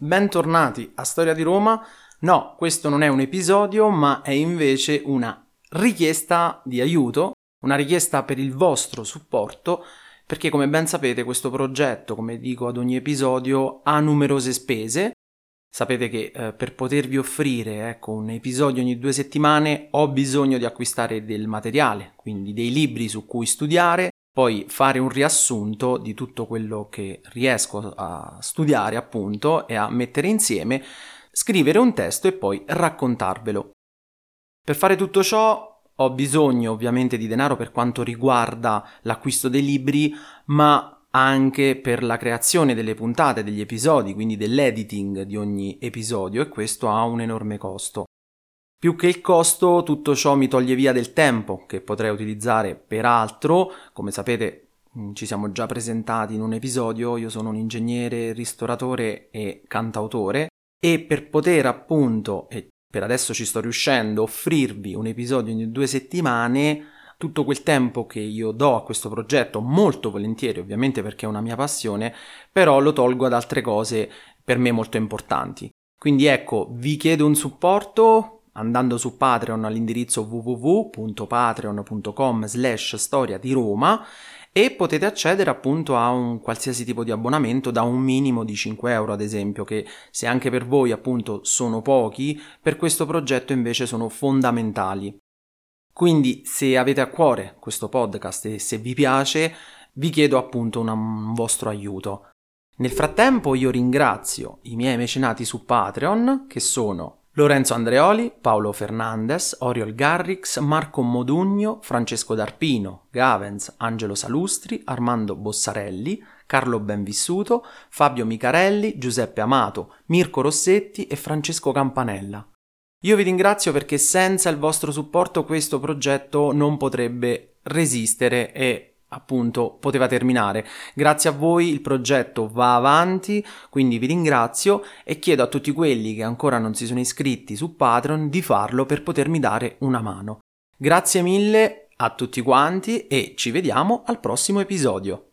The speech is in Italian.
bentornati a Storia di Roma. No, questo non è un episodio, ma è invece una richiesta di aiuto, una richiesta per il vostro supporto, perché come ben sapete questo progetto, come dico ad ogni episodio, ha numerose spese. Sapete che eh, per potervi offrire ecco, un episodio ogni due settimane ho bisogno di acquistare del materiale, quindi dei libri su cui studiare, poi fare un riassunto di tutto quello che riesco a studiare appunto e a mettere insieme, scrivere un testo e poi raccontarvelo. Per fare tutto ciò ho bisogno ovviamente di denaro per quanto riguarda l'acquisto dei libri, ma anche per la creazione delle puntate, degli episodi, quindi dell'editing di ogni episodio e questo ha un enorme costo. Più che il costo, tutto ciò mi toglie via del tempo che potrei utilizzare per altro. Come sapete, mm, ci siamo già presentati in un episodio, io sono un ingegnere, ristoratore e cantautore e per poter appunto, e per adesso ci sto riuscendo, offrirvi un episodio ogni due settimane, tutto quel tempo che io do a questo progetto, molto volentieri ovviamente perché è una mia passione, però lo tolgo ad altre cose per me molto importanti. Quindi ecco, vi chiedo un supporto, andando su Patreon all'indirizzo www.patreon.com slash storia di Roma e potete accedere appunto a un qualsiasi tipo di abbonamento da un minimo di 5 euro ad esempio che se anche per voi appunto sono pochi per questo progetto invece sono fondamentali. Quindi se avete a cuore questo podcast e se vi piace vi chiedo appunto una, un vostro aiuto. Nel frattempo io ringrazio i miei mecenati su Patreon che sono Lorenzo Andreoli, Paolo Fernandez, Oriol Garrix, Marco Modugno, Francesco D'Arpino, Gavens, Angelo Salustri, Armando Bossarelli, Carlo Benvissuto, Fabio Micarelli, Giuseppe Amato, Mirko Rossetti e Francesco Campanella. Io vi ringrazio perché senza il vostro supporto questo progetto non potrebbe resistere e appunto poteva terminare. Grazie a voi il progetto va avanti, quindi vi ringrazio e chiedo a tutti quelli che ancora non si sono iscritti su Patreon di farlo per potermi dare una mano. Grazie mille a tutti quanti e ci vediamo al prossimo episodio.